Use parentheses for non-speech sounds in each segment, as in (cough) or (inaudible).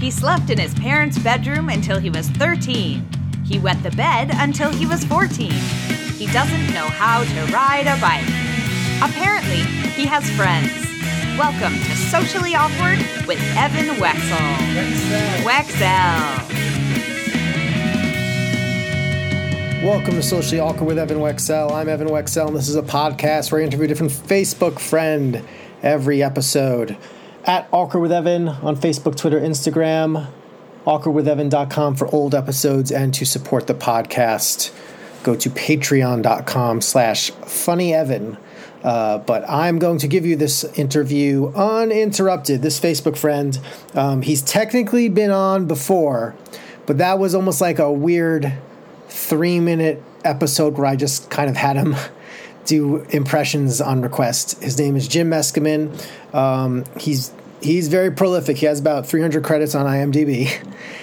He slept in his parents' bedroom until he was 13. He wet the bed until he was 14. He doesn't know how to ride a bike. Apparently, he has friends. Welcome to Socially Awkward with Evan Wexell. Wexell. Welcome to Socially Awkward with Evan Wexell. I'm Evan Wexell, and this is a podcast where I interview a different Facebook friend every episode. At Awkward with Evan on Facebook, Twitter, Instagram, awkwardwithevan.com for old episodes and to support the podcast. Go to patreon.com slash funnyevan. Uh, but I'm going to give you this interview uninterrupted. This Facebook friend, um, he's technically been on before, but that was almost like a weird three minute episode where I just kind of had him (laughs) do impressions on request. His name is Jim Meskimen. Um, he's he's very prolific. He has about 300 credits on IMDb,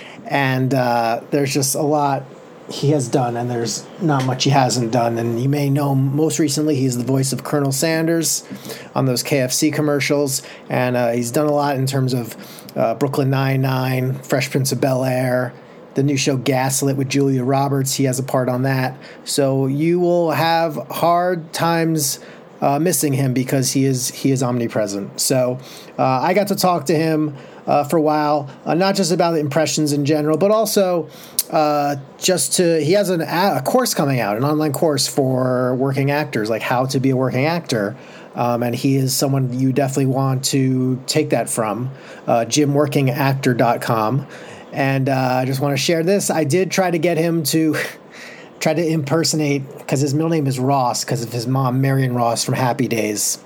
(laughs) and uh, there's just a lot he has done, and there's not much he hasn't done. And you may know most recently, he's the voice of Colonel Sanders on those KFC commercials, and uh, he's done a lot in terms of uh, Brooklyn Nine Nine, Fresh Prince of Bel Air. The new show Gaslit with Julia Roberts, he has a part on that. So you will have hard times uh, missing him because he is he is omnipresent. So uh, I got to talk to him uh, for a while, uh, not just about the impressions in general, but also uh, just to he has an, a course coming out, an online course for working actors, like how to be a working actor. Um, and he is someone you definitely want to take that from, uh, jimworkingactor.com. And uh, I just want to share this. I did try to get him to (laughs) try to impersonate because his middle name is Ross because of his mom, Marion Ross from Happy Days.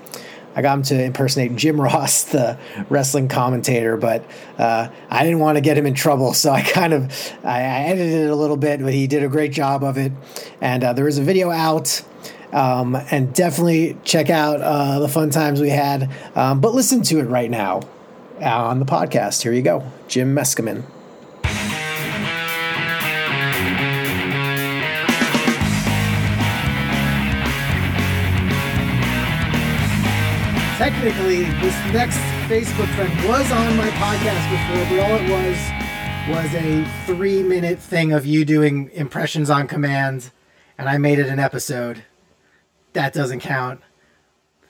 I got him to impersonate Jim (laughs) Ross, the wrestling commentator, but uh, I didn't want to get him in trouble, so I kind of I, I, edited it a little bit, but he did a great job of it. And uh, there is a video out, um, and definitely check out uh, the fun times we had. Um, but listen to it right now on the podcast. Here you go, Jim Meskimen. Technically, this next Facebook friend was on my podcast before, but all it was was a three minute thing of you doing impressions on command, and I made it an episode. That doesn't count.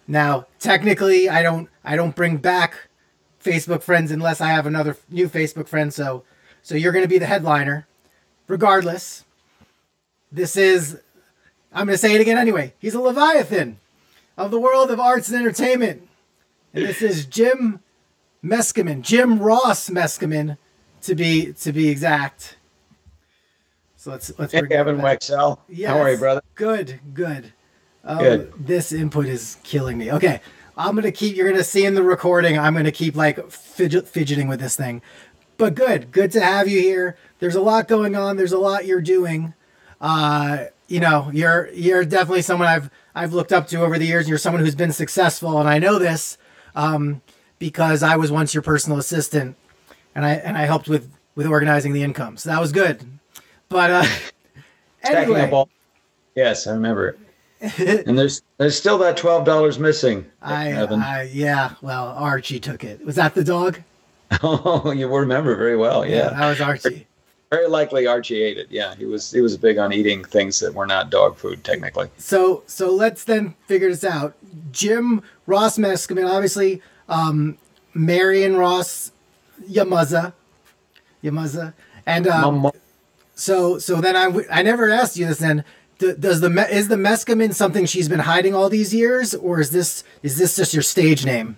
Now, technically, I don't I don't bring back Facebook friends unless I have another new Facebook friend. So, so you're going to be the headliner, regardless. This is, I'm going to say it again anyway. He's a leviathan of the world of arts and entertainment. And this is Jim Meskimen, Jim Ross Meskimen, to be to be exact. So let's let's. Hey, Evan Wexell. Yes. How are you, brother? Good, good. Um, good. This input is killing me. Okay, I'm gonna keep. You're gonna see in the recording. I'm gonna keep like fidget, fidgeting with this thing. But good, good to have you here. There's a lot going on. There's a lot you're doing. Uh, you know, you're you're definitely someone I've I've looked up to over the years. You're someone who's been successful, and I know this um, because I was once your personal assistant, and I and I helped with with organizing the income. So that was good. But uh, (laughs) anyway, all- yes, I remember. (laughs) and there's there's still that twelve dollars missing. I, I, yeah. Well, Archie took it. Was that the dog? (laughs) Oh, you remember very well. Yeah, yeah that was Archie. Very likely Archie ate it. Yeah, he was he was big on eating things that were not dog food technically. So so let's then figure this out. Jim Ross Meskimen, obviously, um, Marion Ross Yamaza, Yamaza, and um, so so then I I never asked you this then. Does the is the Meskimen something she's been hiding all these years, or is this is this just your stage name?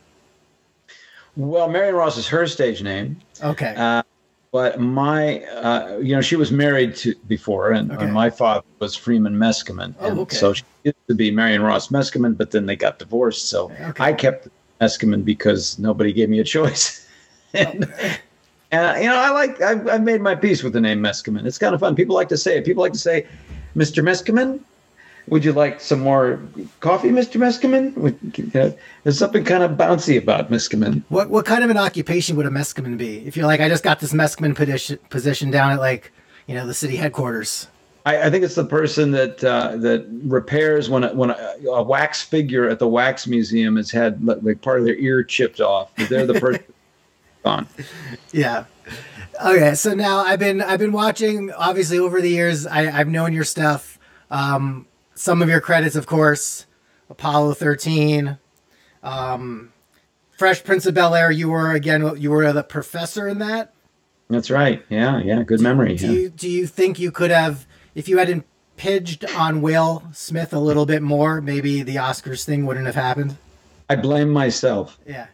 Well, Marion Ross is her stage name. Okay. Uh, but my, uh, you know, she was married to before, and, okay. and my father was Freeman Meskimen, oh, and okay. so she used to be Marion Ross Meskimen, but then they got divorced. So okay. I kept Meskimen because nobody gave me a choice. (laughs) and, and, you know, I like I've, I've made my peace with the name Meskimen. It's kind of fun. People like to say it. People like to say, "Mr. Meskimen." Would you like some more coffee, Mr. Meskimen? Would, you know, there's something kind of bouncy about Meskimen. What what kind of an occupation would a Meskimen be? If you're like, I just got this Meskimen position, position down at like, you know, the city headquarters. I, I think it's the person that uh, that repairs when a, when a, a, wax figure at the wax museum has had like part of their ear chipped off. They're the person (laughs) gone. Yeah. Okay, so now I've been I've been watching. Obviously, over the years, I, I've known your stuff. Um, some of your credits, of course, Apollo thirteen, um, Fresh Prince of Bel Air. You were again. You were the professor in that. That's right. Yeah, yeah. Good memory. Do yeah. you do you think you could have, if you hadn't pidged on Will Smith a little bit more, maybe the Oscars thing wouldn't have happened? I blame myself. Yeah.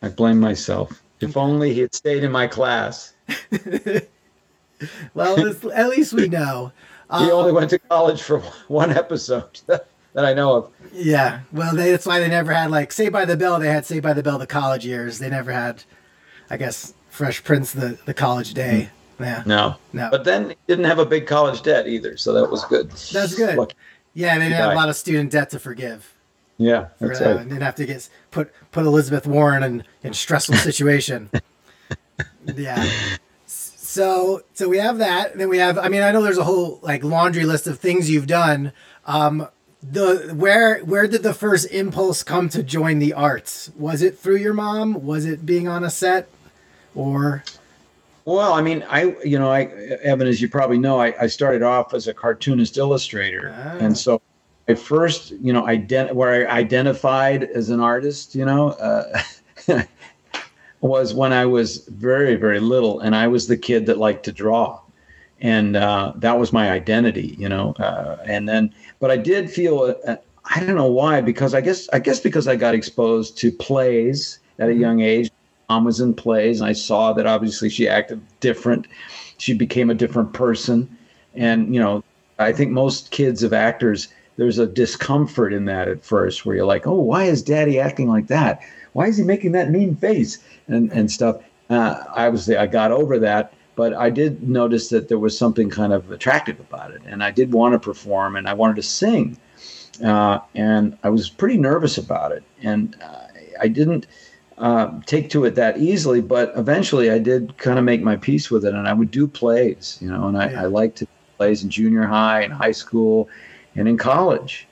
I blame myself. If only he had stayed in my class. (laughs) Well, at least we know. He Um, only went to college for (laughs) one episode (laughs) that I know of. Yeah, well, they, that's why they never had like Saved by the Bell. They had Saved by the Bell the college years. They never had, I guess, Fresh Prince the the college day. Yeah, No. No. But then he didn't have a big college debt either, so that was good. That's good. Yeah. They didn't have a lot of student debt to forgive. Yeah, that's that. right. And didn't have to get put put Elizabeth Warren in in stressful (laughs) situation. yeah. So so we have that. And then we have. I mean, I know there's a whole like laundry list of things you've done. Um, the where where did the first impulse come to join the arts? Was it through your mom? Was it being on a set, or Well, I mean, I, you know, I, Evan, as you probably know, I, I started off as a cartoonist illustrator. Ah. And so I first, you know, ident- where I identified as an artist, you know, uh, (laughs) was when I was very, very little. And I was the kid that liked to draw. And uh, that was my identity, you know. Uh, and then, but I did feel, uh, I don't know why, because I guess, I guess because I got exposed to plays at a young age mom was in plays and I saw that obviously she acted different. She became a different person. And, you know, I think most kids of actors, there's a discomfort in that at first where you're like, oh, why is daddy acting like that? Why is he making that mean face and, and stuff? Uh, obviously, I got over that, but I did notice that there was something kind of attractive about it. And I did want to perform and I wanted to sing. Uh, and I was pretty nervous about it. And uh, I didn't uh, take to it that easily, but eventually I did kind of make my peace with it, and I would do plays, you know, and I. I liked to plays in junior high and high school and in college.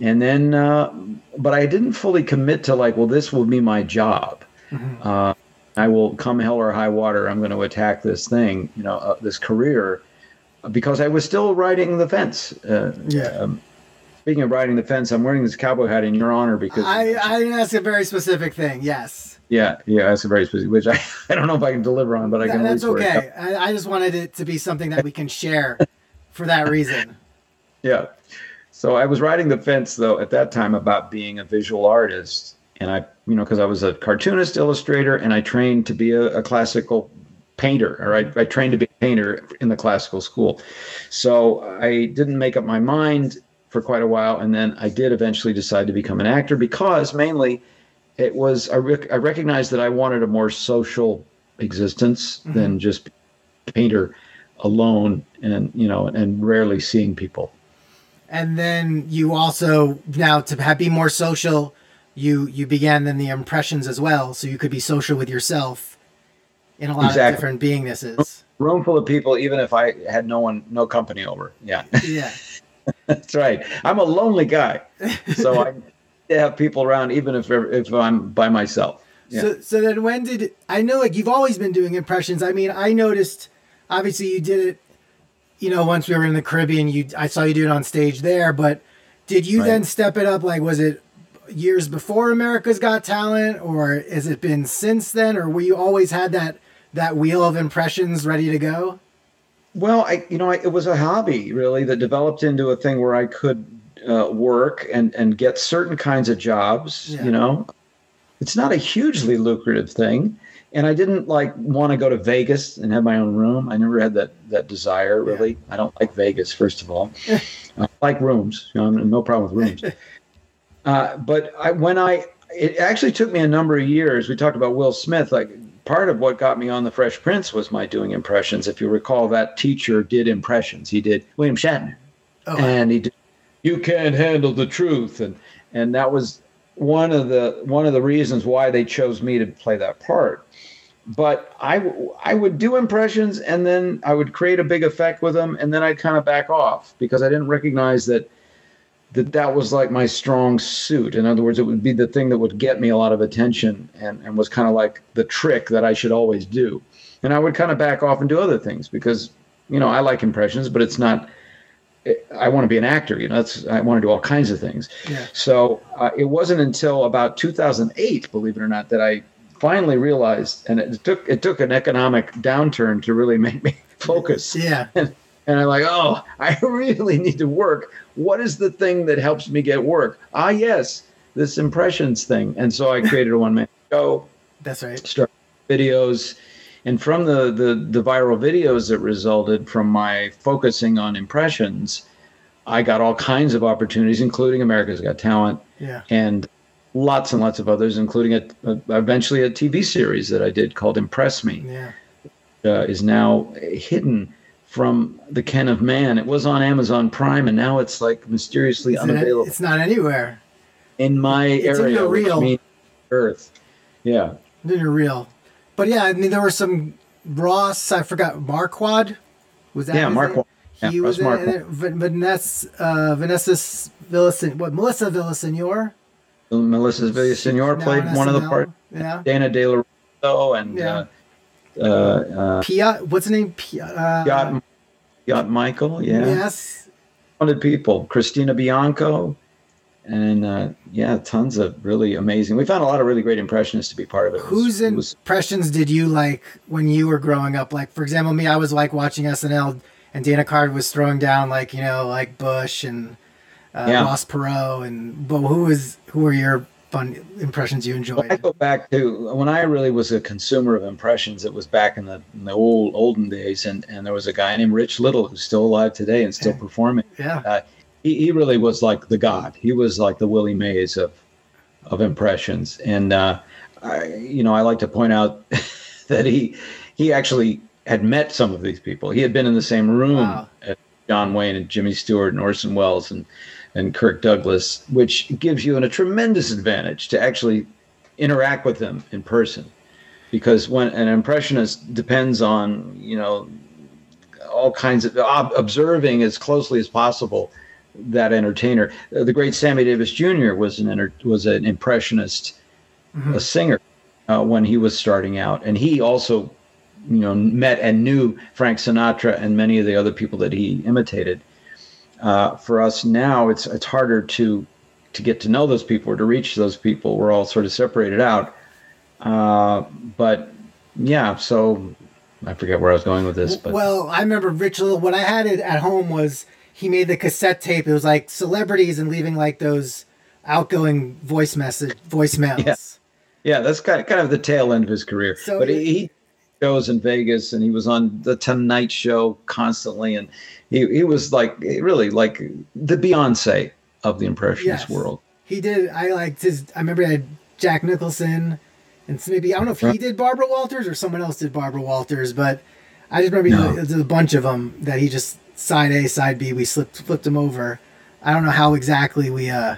And then, uh, but I didn't fully commit to like, well, this will be my job. Mhm. Uh, I will come hell or high water. I'm going to attack this thing, you know, uh, this career, because I was still riding the fence. Uh, Yeah. Um, speaking of riding the fence, I'm wearing this cowboy hat in your honor because I I asked a very specific thing. Yes, yeah, yeah, that's a very specific, which I, (laughs) I don't know if I can deliver on, but I can at that's least wear a okay. I, I just wanted it to be something that we can share for that reason. (laughs) Yeah. So I was riding the fence though at that time about being a visual artist, and I, you know, because I was a cartoonist, illustrator, and I trained to be a, a classical painter, or I, I trained to be a painter in the classical school. So I didn't make up my mind for quite a while, and then I did eventually decide to become an actor because mainly it was I, rec- I recognized that I wanted a more social existence mm-hmm. than just painter alone and you know and rarely seeing people And then you also now to have, be more social, you you began then the impressions as well, so you could be social with yourself in a lot Exactly. of different beingnesses. room full of people even if i had no one no company over yeah (laughs) Yeah. that's right i'm a lonely guy so i (laughs) have people around even if if i'm by myself yeah. So so then when did I know like you've always been doing impressions. I mean, I noticed obviously you did it you know once we were in the Caribbean, you I saw you do it on stage there, but did you Right. then step it up like was it years before America's Got Talent or has it been since then or were you always had that that wheel of impressions ready to go? Well, I, you know, I, it was a hobby really that developed into a thing where I could uh, work and and get certain kinds of jobs. Yeah. You know, it's not a hugely lucrative thing, and I didn't like want to go to Vegas and have my own room. I never had that that desire really. I don't like Vegas, first of all. (laughs) I like rooms. You know, no problem with rooms. (laughs) Uh, but I, when I, it actually took me a number of years. We talked about Will Smith. Like part of what got me on the Fresh Prince was my doing impressions. If you recall, that teacher did impressions. He did William Shatner, Oh, and he did "You Can't Handle the Truth," and and that was one of the one of the reasons why they chose me to play that part. But I I would do impressions, and then I would create a big effect with them, and then I'd kind of back off because I didn't recognize that that that was like my strong suit. In other words, it would be the thing that would get me a lot of attention and, and was kind of like the trick that I should always do. And I would kind of back off and do other things because, you know, I like impressions, but it's not, I want to be an actor, you know, that's, I want to do all kinds of things. Yeah. So uh, it wasn't until about 2008, believe it or not, that I finally realized, and it took, it took an economic downturn to really (laughs) make me focus. Yeah. And, and I'm like, oh, (laughs) I really need to work. What is the thing that helps me get work? Ah, yes, this impressions thing. And so I created a one man show, That's right. Start videos, and from the, the the viral videos that resulted from my focusing on impressions, I got all kinds of opportunities, including America's Got Talent Yeah. and lots and lots of others, including a, a eventually a TV series that I did called Impress Me Yeah. uh, is now hidden from the ken of man. It was on Amazon Prime, and now it's like mysteriously in- unavailable it's not anywhere. in my it's in area, reel. means Earth. Yeah, Then you're real. But yeah, I mean, there were some Ross. I forgot Marquand. Was that? Yeah, name? He Yeah, was Russ in it. Va- Vanessa, uh, Vanessa Villasen, what Melissa Villasenor. Melissa Villasenor played one of the parts. Yeah. Dana De La Rosa and Yeah. uh, uh, uh, Pia, what's the name? Pia, uh, Yacht Michael. Yeah, Yes. hundred people. Christina Bianco. And uh, yeah, tons of really amazing. We found a lot of really great impressionists to be part of it. It Whose impressions did you like when you were growing up? Like, for example, me, I was like watching SNL, and Dana Carvey was throwing down like you know like Bush and uh, Yeah. Ross Perot, and but who was who were your fun impressions you enjoyed? I go back to when I really was a consumer of impressions. It was back in the, in the old olden days, and, and there was a guy named Rich Little who's still alive today and still performing. yeah. Uh, he, he really was like the god. He was like the Willie Mays of of impressions, and uh, I, you know I like to point out (laughs) that he he actually had met some of these people. He had been in the same room Wow. as John Wayne and Jimmy Stewart and Orson Welles and and Kirk Douglas, which gives you an, a tremendous advantage to actually interact with them in person, because when an impressionist depends on you know all kinds of ob- observing as closely as possible that entertainer. Uh, the great Sammy Davis Jr. was an enter- was an impressionist, Mhm. a singer uh, when he was starting out, and he also, you know, met and knew Frank Sinatra and many of the other people that he imitated. Uh, for us now, it's it's harder to to get to know those people or to reach those people. We're all sort of separated out. Uh, but yeah, so I forget where I was going with this, but Well, I remember Rich Little. What I had it at home was he made the cassette tape. It was like celebrities and leaving like those outgoing voice message voicemails. Yeah. Yeah, that's kind of, kind of the tail end of his career. So but he, he shows in Vegas, and he was on the Tonight Show constantly, and he he was like really like the Beyonce of the impressionist Yes. world. He did. I liked his. I remember I had Jack Nicholson, and maybe I don't know if he did Barbara Walters or someone else did Barbara Walters, but I just remember No. there's a bunch of them that he just side A, side B. We slipped flipped them over. I don't know how exactly we. uh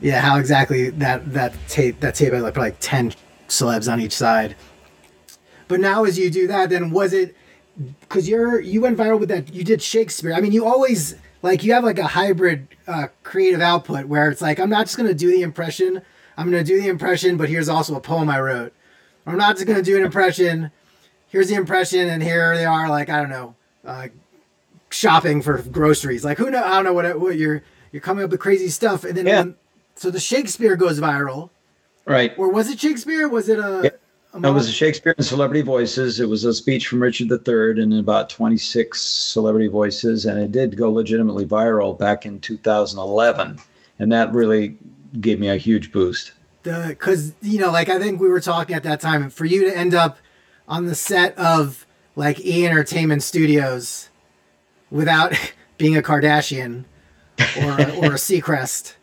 Yeah, how exactly that that tape that tape had like like ten celebs on each side. But now, as you do that, then was it because you're you went viral with that you did shakespeare i mean you always like you have like a hybrid uh, creative output where it's like i'm not just to do the impression i'm to do the impression but here's also a poem i wrote i'm not just to do an impression here's the impression and here they are like i don't know uh, shopping for groceries like who know i don't know what, what you're you're coming up with crazy stuff and then Yeah. when, so the shakespeare goes viral Right. or was it shakespeare was it a, Yeah. a It was mock- Shakespeare and Celebrity Voices. It was a speech from Richard III and about 26 celebrity voices, and it did go legitimately viral back in 2011, and that really gave me a huge boost. the because you know like i think we were talking at that time for you to end up on the set of like e entertainment studios without (laughs) being a kardashian or or a (laughs) seacrest.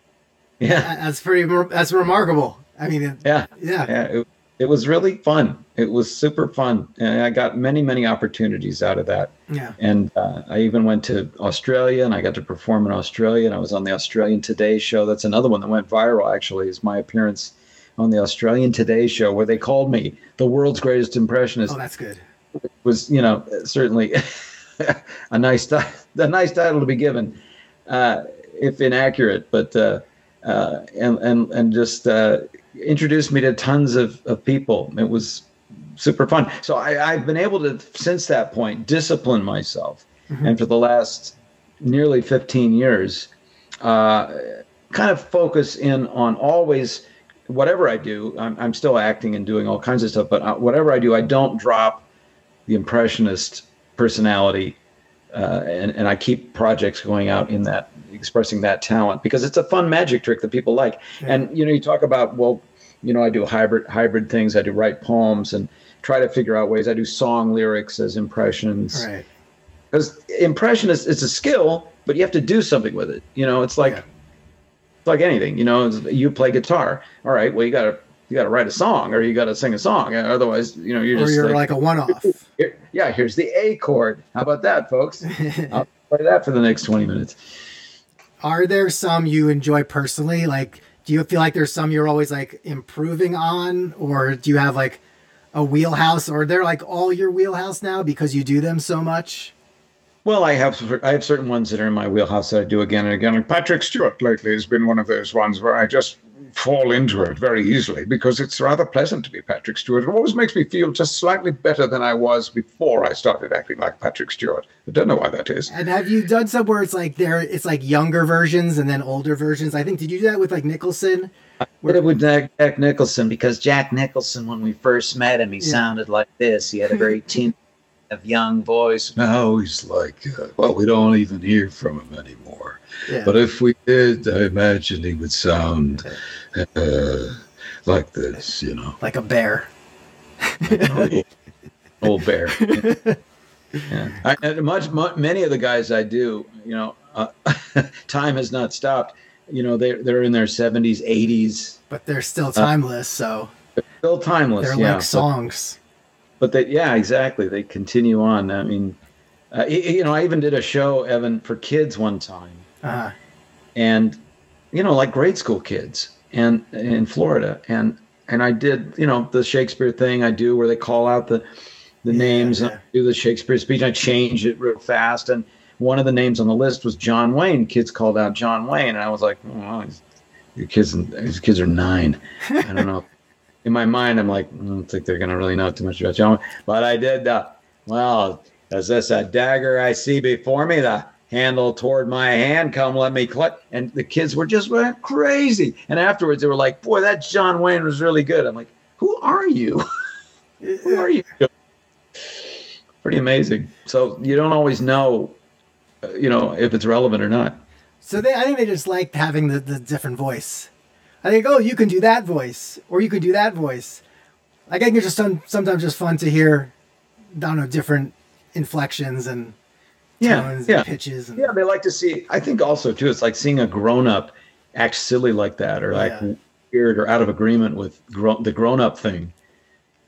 Yeah. that's pretty that's remarkable. I mean it- Yeah. yeah. Yeah it, it was really fun. It was super fun. And i got many many opportunities out of that. Yeah. And uh, i even went to australia and i got to perform in australia and i was on the australian today show. That's another one that went viral actually is my appearance on the australian today show where they called me the world's greatest impressionist. Oh that's good. It was you know certainly (laughs) (laughs) a nice a nice title to be given uh, if inaccurate, but uh, uh, and and and just uh, introduced me to tons of, of people. It was super fun. So I, I've been able to since that point discipline myself, mm-hmm. and for the last nearly 15 years, uh, kind of focus in on always whatever I do. I'm, I'm still acting and doing all kinds of stuff, but uh, whatever I do, I don't drop the impressionist personality uh, and, and I keep projects going out in that expressing that talent because it's a fun magic trick that people like. Yeah. And you know, you talk about well, you know, I do hybrid hybrid things. I do write poems and try to figure out ways. I do song lyrics as impressions. Right. Because impression is it's a skill, but you have to do something with it. You know, it's like yeah. it's like anything. You know, you play guitar. All right, well, you got to you got to write a song or you got to sing a song. Otherwise, you know, you're just or just you're like, like a one-off. Here, yeah, here's the A chord. How about that, folks? (laughs) I'll play that for the next 20 minutes. Are there some you enjoy personally? Like, do you feel like there's some you're always like improving on, or do you have like a wheelhouse, or they're like all your wheelhouse now because you do them so much? Well, I have I have certain ones that are in my wheelhouse that I do again and again. And Patrick Stewart lately has been one of those ones where I just fall into it very easily because it's rather pleasant to be Patrick Stewart. It always makes me feel just slightly better than I was before I started acting like Patrick Stewart. I don't know why that is. And have you done some where it's like there, it's like younger versions and then older versions? I think did you do that with like Nicholson? I did it with Jack Nicholson because Jack Nicholson, when we first met him, he yeah. sounded like this. He had a very (laughs) teen of young boys. Now he's like, uh, well, we don't even hear from him anymore. Yeah. But if we did, I imagine he would sound uh, like this, you know, like a bear, (laughs) old bear. Yeah. I, much, much, many of the guys I do, you know, uh, (laughs) time has not stopped. You know, they're they're in their seventies, eighties, but they're still timeless. so they're still timeless. They're yeah, like songs. But, but they, yeah, exactly. They continue on. I mean, uh, you know, I even did a show, Evan, for kids one time, uh-huh. and you know, like grade school kids, and in Florida, and and I did you know the Shakespeare thing I do where they call out the the yeah, names yeah. do the Shakespeare speech. I change it real fast, and one of the names on the list was John Wayne. Kids called out John Wayne, and I was like, oh, your kids, these kids are nine. I don't know. (laughs) In my mind, I'm like, I don't think they're gonna really know too much about John. But I did. Uh, well, is this a dagger I see before me? The handle toward my hand. Come, let me click. And the kids were just went crazy. And afterwards, they were like, "Boy, that John Wayne was really good." I'm like, "Who are you? (laughs) Who are you?" Pretty amazing. So you don't always know, uh, you know, if it's relevant or not. So they, I think they just liked having the, the different voice. I think, oh, you can do that voice, or you can do that voice. Like I think it's just some, sometimes just fun to hear, I don't know, different inflections and yeah, yeah. pitches. And... Yeah, they like to see. I think also too, it's like seeing a grown up act silly like that, or like yeah. weird or out of agreement with gro- the grown up thing.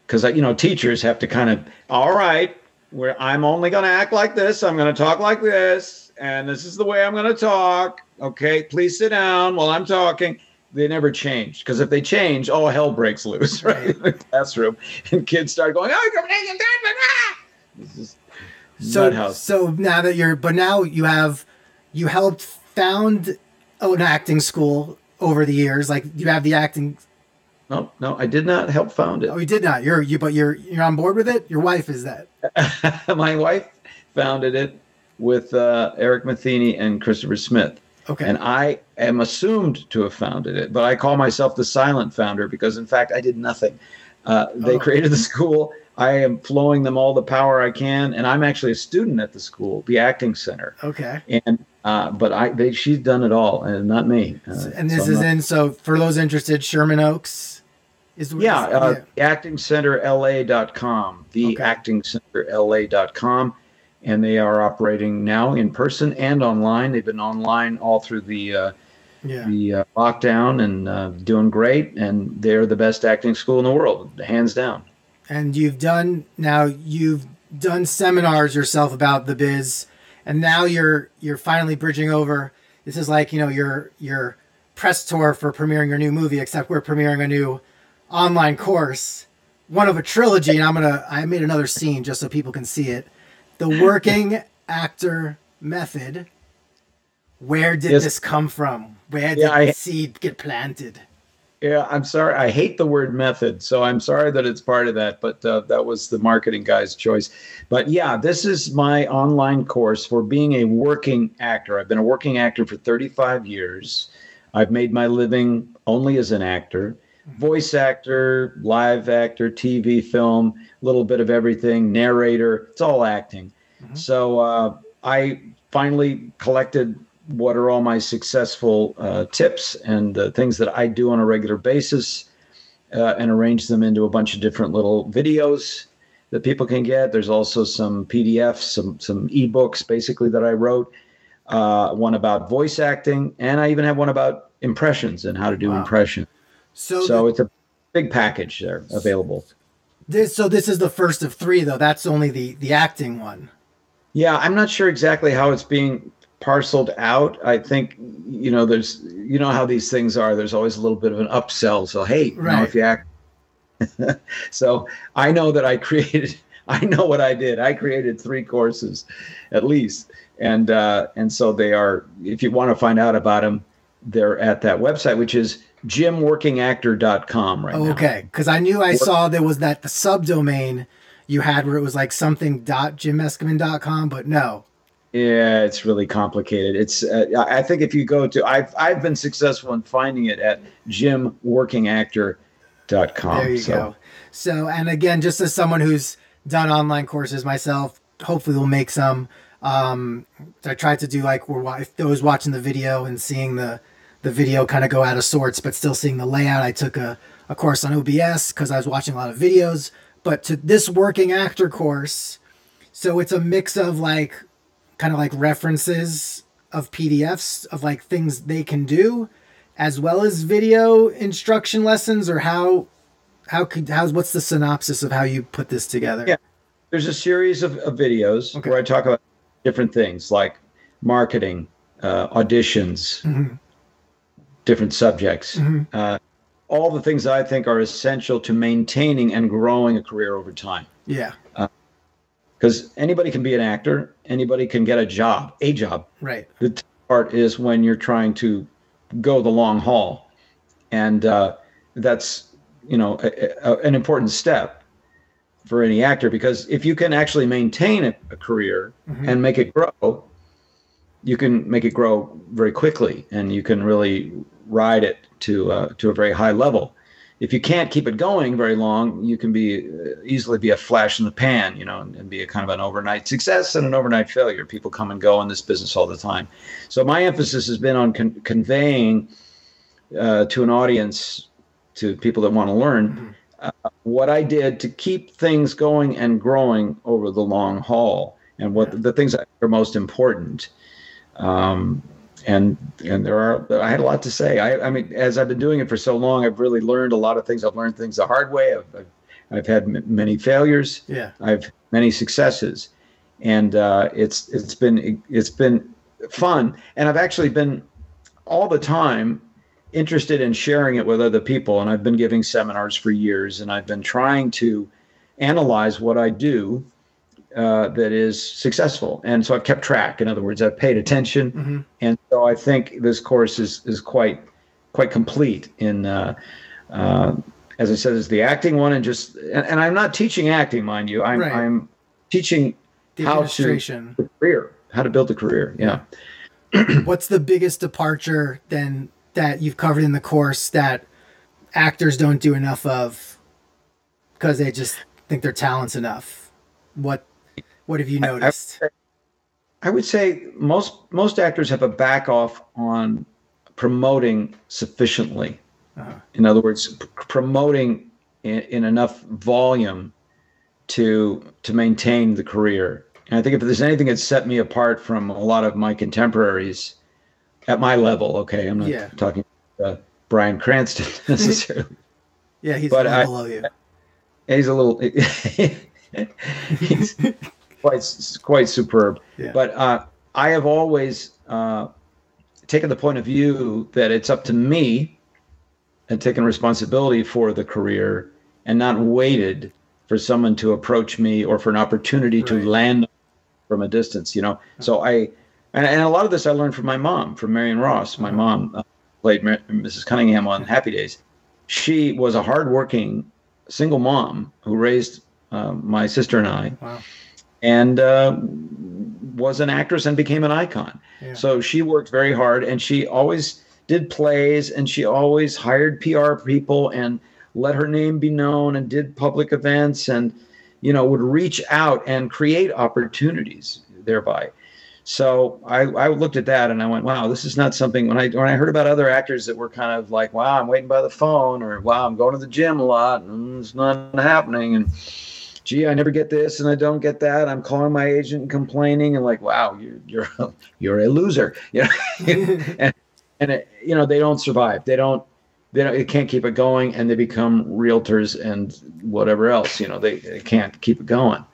Because you know, teachers have to kind of, all right, where I'm only going to act like this. I'm going to talk like this, and this is the way I'm going to talk. Okay, please sit down while I'm talking. They never change. Because if they change, all hell breaks loose, (laughs) right? in the classroom, and kids start going, "Oh, you're that!" this is so so now that you're but now you have you helped found an acting school over the years. Like you have the acting no no i did not help found it. Oh you did not. You're you but you're you're on board with it? Your wife is that? (laughs) My wife founded it with uh, eric matheny and christopher smith okay and i am assumed to have founded it but i call myself the silent founder because in fact i did nothing uh, they oh. created the school I am flowing them all the power I can, and I'm actually a student at the school, the acting center. Okay. And uh, but I, they, she's done it all, and not me. Uh, and this so is not, in. So for those interested, Sherman Oaks is yeah, uh, yeah. actingcenterla.com, the okay. actingcenterla.com, and they are operating now in person and online. They've been online all through the. Uh, yeah. the uh, lockdown and uh, doing great, and they're the best acting school in the world, hands down and you've done now you've done seminars yourself about the biz and now you're you're finally bridging over this is like you know your your press tour for premiering your new movie except we're premiering a new online course one of a trilogy and i'm gonna i made another scene just so people can see it the working actor method Where did yes. this come from? Where did yeah, the seed get planted? Yeah, I'm sorry. I hate the word method, so I'm sorry that it's part of that, but uh, that was the marketing guy's choice. But yeah, this is my online course for being a working actor. I've been a working actor for 35 years. I've made my living only as an actor, voice actor, live actor, TV, film, a little bit of everything, narrator. It's all acting. Mm-hmm. So uh, I finally collected what are all my successful uh, tips and uh, things that I do on a regular basis uh, and arrange them into a bunch of different little videos that people can get. There's also some PDFs, some some ebooks basically that I wrote. Uh, one about voice acting, and I even have one about impressions and how to do wow. impressions. So, so the, it's a big package there available. This so this is the first of three though. That's only the the acting one. Yeah, I'm not sure exactly how it's being parceled out. I think you know there's you know how these things are. There's always a little bit of an upsell. So hey, right. you know, if you act. (laughs) so I know that I (laughs) created. I know what I did. I created three courses, at least, and uh, and so they are. If you want to find out about them, they're at that website, which is jimworkingactor.com right now. Okay, because I knew I saw there was that the subdomain you had where it was like something dot jimeskimen.com, but no, yeah, it's really complicated. It's uh, I think if you go to I've I've been successful in finding it at jimworkingactor.com. There you so. go. So and again, just as someone who's done online courses myself, hopefully we'll make some. Um, I tried to do like we're if those watching the video and seeing the the video kind of go out of sorts, but still seeing the layout. I took a, a course on OBS because I was watching a lot of videos. But to this working actor course, so it's a mix of like kind of like references of PDFs of like things they can do, as well as video instruction lessons, or how how could how's what's the synopsis of how you put this together? Yeah, there's a series of, of videos okay. where I talk about different things like marketing, uh, auditions, mm-hmm. Different subjects. Mm-hmm. Uh, all the things I think are essential to maintaining and growing a career over time. Yeah because anybody can be an actor, anybody can get a job, a job. Right. The part is when you're trying to go the long haul, and uh, that's you know a, a, an important step for any actor because if you can actually maintain a, a career mm-hmm. and make it grow, you can make it grow very quickly, and you can really ride it to uh, to a very high level if you can't keep it going very long, you can be uh, easily be a flash in the pan, you know, and, and, be a kind of an overnight success and an overnight failure. People come and go in this business all the time. So my emphasis has been on con- conveying uh, to an audience, to people that want to learn, mm-hmm. uh, what I did to keep things going and growing over the long haul, and what yeah. the things that are most important. Um, and and there are I had a lot to say. I, I mean, as I've been doing it for so long, I've really learned a lot of things. I've learned things the hard way. I've I've, I've had m- many failures. Yeah, I've many successes, and uh, it's it's been it's been fun. And I've actually been all the time interested in sharing it with other people. And I've been giving seminars for years, and I've been trying to analyze what I do uh, that is successful. And so I've kept track. In other words, I've paid attention, mm-hmm. and so I think this course is is quite quite complete in. Uh, uh, as I said, is the acting one, and just and, and, I'm not teaching acting, mind you. I'm right. I'm teaching the how to career, how to build a career. Yeah. (clears throat) What's the biggest departure then that you've covered in the course that actors don't do enough of because they just think their talent's enough? What what have you noticed? I, I would say most most actors have a back off on promoting sufficiently. Uh-huh. In other words, p- promoting in, in, enough volume to to maintain the career. And I think if there's anything that set me apart from a lot of my contemporaries at my level, okay, I'm not yeah. talking uh, Bryan Cranston (laughs) necessarily. yeah, he's but I, below you. (laughs) He's a little. (laughs) he's, quite quite superb. Yeah. But uh, I have always uh, taken the point of view that it's up to me and taken responsibility for the career and not waited for someone to approach me or for an opportunity right. to land from a distance. You know, so I and, and a lot of this I learned from my mom, from Marion Ross. My mom uh, played Mar- Mrs. Cunningham on Happy Days. She was a hardworking single mom who raised uh, my sister and I, Wow. And uh, was an actress and became an icon. Yeah. So she worked very hard, and she always did plays, and she always hired PR people and let her name be known, and did public events, and you know would reach out and create opportunities thereby. So I, I looked at that and I went, wow, this is not something. When I when I heard about other actors that were kind of like, wow, I'm waiting by the phone, or wow, I'm going to the gym a lot, and it's not happening, and gee, I never get this and I don't get that. I'm calling my agent and complaining and like, wow, you're you're (laughs) you're a loser, (laughs) you know, (laughs) and and it, you know they don't survive. They don't they don't they can't keep it going, and they become realtors and whatever else. You know, they, they can't keep it going.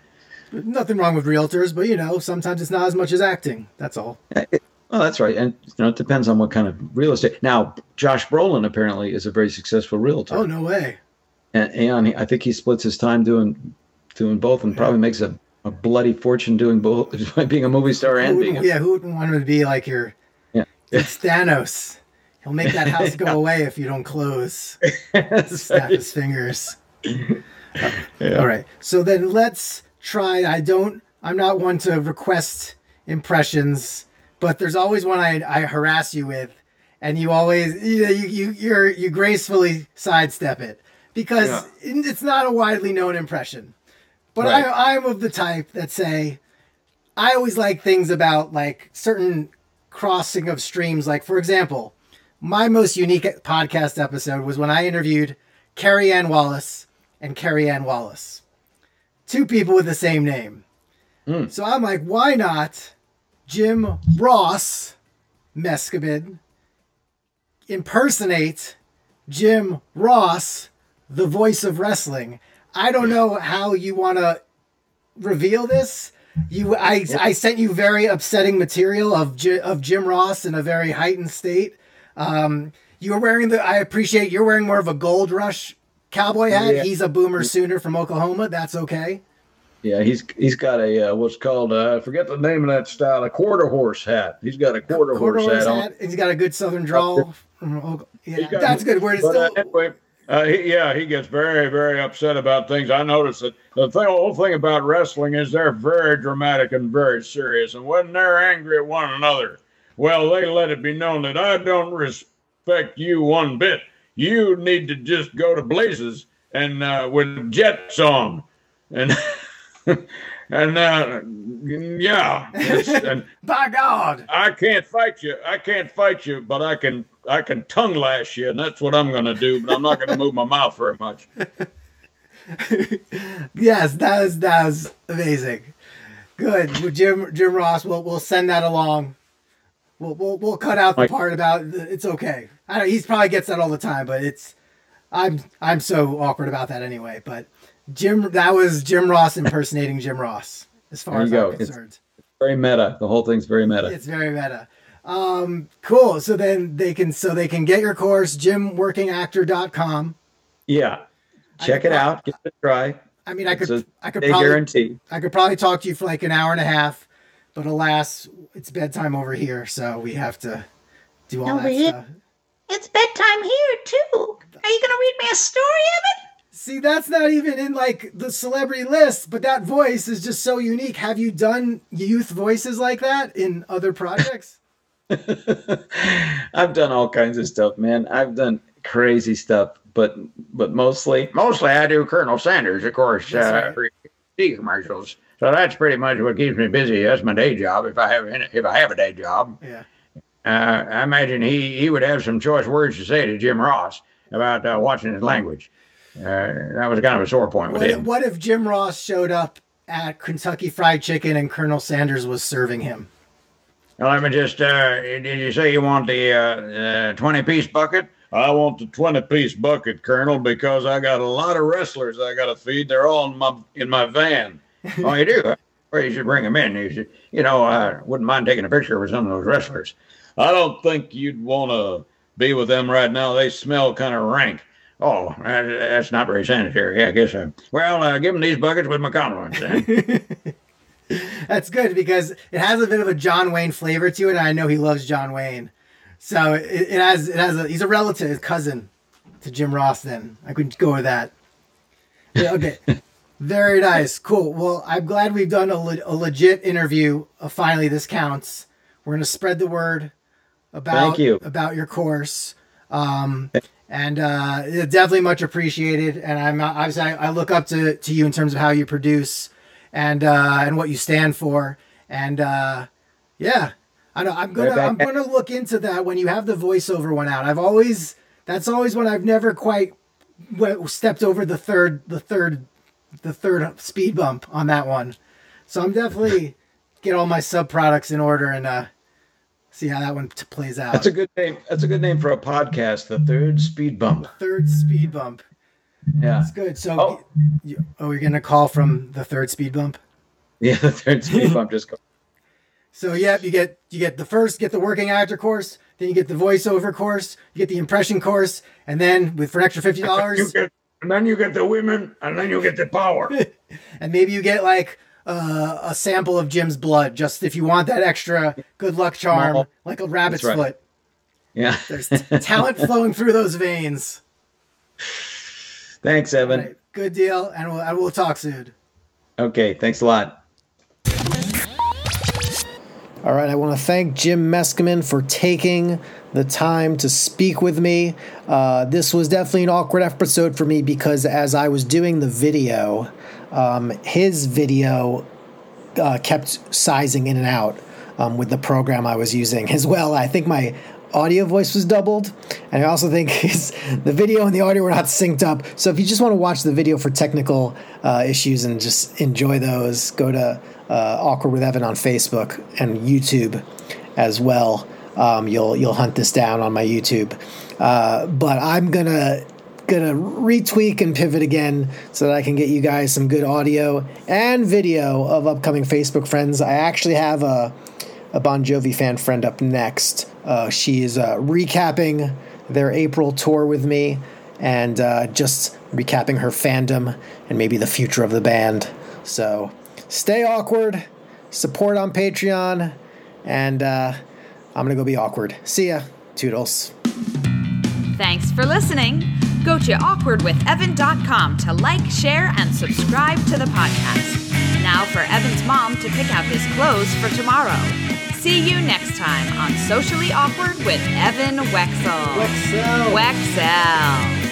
Nothing wrong with realtors, but you know, sometimes it's not as much as acting. That's all. Well, that's right, and you know it depends on what kind of real estate. Now, Josh Brolin apparently is a very successful realtor, Oh no way. and, and I think he splits his time doing doing both, and probably makes a, a bloody fortune doing both, (laughs) being a movie star and being. A, yeah, who wouldn't want him to be like your Yeah. it's Thanos? He'll make that house go (laughs) away if you don't close. (laughs) Snap his fingers. Yeah. All right. So then let's try. I don't. I'm not one to request impressions, but there's always one I, I harass you with, and you always you know, you you you're, you gracefully sidestep it because Yeah. it's not a widely known impression. But Right. I, I'm of the type that say I always like things about like certain crossing of streams. Like for example, my most unique podcast episode was when I interviewed Carrie Ann Wallace and Carrie Ann Wallace, two people with the same name. Hmm. So I'm like, why not Jim Ross Meskimen impersonate Jim Ross, the voice of wrestling? I don't know how you want to reveal this. You, I, I sent you very upsetting material of J, of Jim Ross in a very heightened state. Um, you're wearing the. I appreciate you're wearing more of a gold rush cowboy hat. Yeah. He's a boomer sooner from Oklahoma. That's okay. Yeah, he's he's got a uh, what's called uh, I forget the name of that style, a quarter horse hat. He's got a quarter, Quarter horse horse hat on. He's got a good southern drawl. Yeah, He's got- that's good. Where it's But uh, anyway, uh, he, yeah, he gets very, very upset about things. I noticed that the thing, whole thing about wrestling is they're very dramatic and very serious, and when they're angry at one another, well, they let it be known that I don't respect you one bit. You need to just go to blazes and uh, with jets on, and (laughs) and uh, yeah, (laughs) and By God. I can't fight you. I can't fight you, but I can I can tongue lash you, and that's what I'm going to do. But I'm not going to move my mouth very much. (laughs) Yes, that was that was amazing. Good, Well, Jim Jim Ross. We'll we'll send that along. We'll we'll, we'll cut out the Mike- part about the- it's okay. I don't, he's probably gets that all the time, but it's I'm I'm so awkward about that anyway. But Jim, that was Jim Ross impersonating Jim Ross. As far There as you I'm go. It's- concerned, Very meta. The whole thing's very meta. it's very meta. Um, cool. So then they can so they can get your course jimworkingactor.com. yeah, check I- it out. Give it a try. I mean, I could a I could They probably guarantee. I could probably talk to you for like an hour and a half, but alas, it's bedtime over here, so we have to do all No, that we- stuff. It's bedtime here, too. Are you going to read me a story, Evan? See, that's not even in like the celebrity list, but that voice is just so unique. Have you done youth voices like that in other projects? (laughs) I've done all kinds of stuff, man. I've done crazy stuff, but but mostly Mostly, I do Colonel Sanders, of course, That's uh, right. TV commercials. So that's pretty much what keeps me busy. That's my day job. If I have any, if I have a day job, yeah. uh, I imagine he he would have some choice words to say to Jim Ross about uh, watching his language. Uh, that was kind of a sore point with What if, him. what if Jim Ross showed up at Kentucky Fried Chicken and Colonel Sanders was serving him? Now, let me just, uh, did you say you want the uh, uh, 20 piece bucket? I want the 20 piece bucket, Colonel, because I got a lot of wrestlers I got to feed. They're all in my in my van. (laughs) Oh, you do? Well, you should bring them in. You, should, you know, I wouldn't mind taking a picture with some of those wrestlers. I don't think you'd want to be with them right now. They smell kind of rank. Oh, that's not very sanitary. Yeah, I guess. Uh, well, uh, give them these buckets with my compliments. Then. (laughs) That's good because it has a bit of a John Wayne flavor to it. And I know he loves John Wayne, so it, it has it has a he's a relative cousin to Jim Ross. Then I could go with that. Yeah, okay. (laughs) Very nice. Cool. Well, I'm glad we've done a, le- a legit interview. Uh, finally, this counts. We're going to spread the word about Thank you. about your course. Um, and uh, definitely much appreciated. And I'm uh, obviously I, I look up to, to you in terms of how you produce and uh, and what you stand for. And uh, yeah, I know I'm gonna I'm gonna look into that when you have the voiceover one out. I've always that's always when I've never quite stepped over the third the third the third speed bump on that one. So I'm definitely (laughs) get all my sub products in order and uh, see how that one t- plays out. That's a good name. That's a good name for a podcast. The third speed bump. third speed bump. Yeah. That's good. So, Oh. you, oh, you're getting a call from the third speed bump. Yeah, (laughs) the third speed bump just go. So, yep, you get you get the first, get the working actor course, then you get the voiceover course, you get the impression course, and then with for an extra fifty (laughs) You dollars, get, and then you get the women, and then you get the power. (laughs) and maybe you get like uh, a sample of Jim's blood, just if you want that extra good luck charm, like a rabbit's right. foot. Yeah. There's t- talent flowing through those veins. Thanks, Evan. Right, good deal, and we'll, and we'll talk soon. Okay. Thanks a lot. All right, I want to thank Jim Meskimen for taking the time to speak with me. Uh, this was definitely an awkward episode for me because as I was doing the video, um, his video uh, kept sizing in and out um, with the program I was using as well. I think my audio voice was doubled, and I also think (laughs) his, the video and the audio were not synced up. So if you just want to watch the video for technical uh, issues and just enjoy those, go to uh, Awkward with Evan on Facebook and YouTube as well. Um, you'll you'll hunt this down on my YouTube. Uh, but I'm gonna gonna retweak and pivot again so that I can get you guys some good audio and video of upcoming Facebook friends. I actually have a a Bon Jovi fan friend up next. Uh, she is uh, recapping their April tour with me and uh, just recapping her fandom and maybe the future of the band. So stay awkward, support on Patreon, and uh, I'm to go be awkward. See ya. Toodles. Thanks for listening. Go to awkwardwithevan.com to like, share, and subscribe to the podcast. Now for Evan's mom to pick out his clothes for tomorrow. See you next time on Socially Awkward with Evan Wexel. Wexel. Wexel.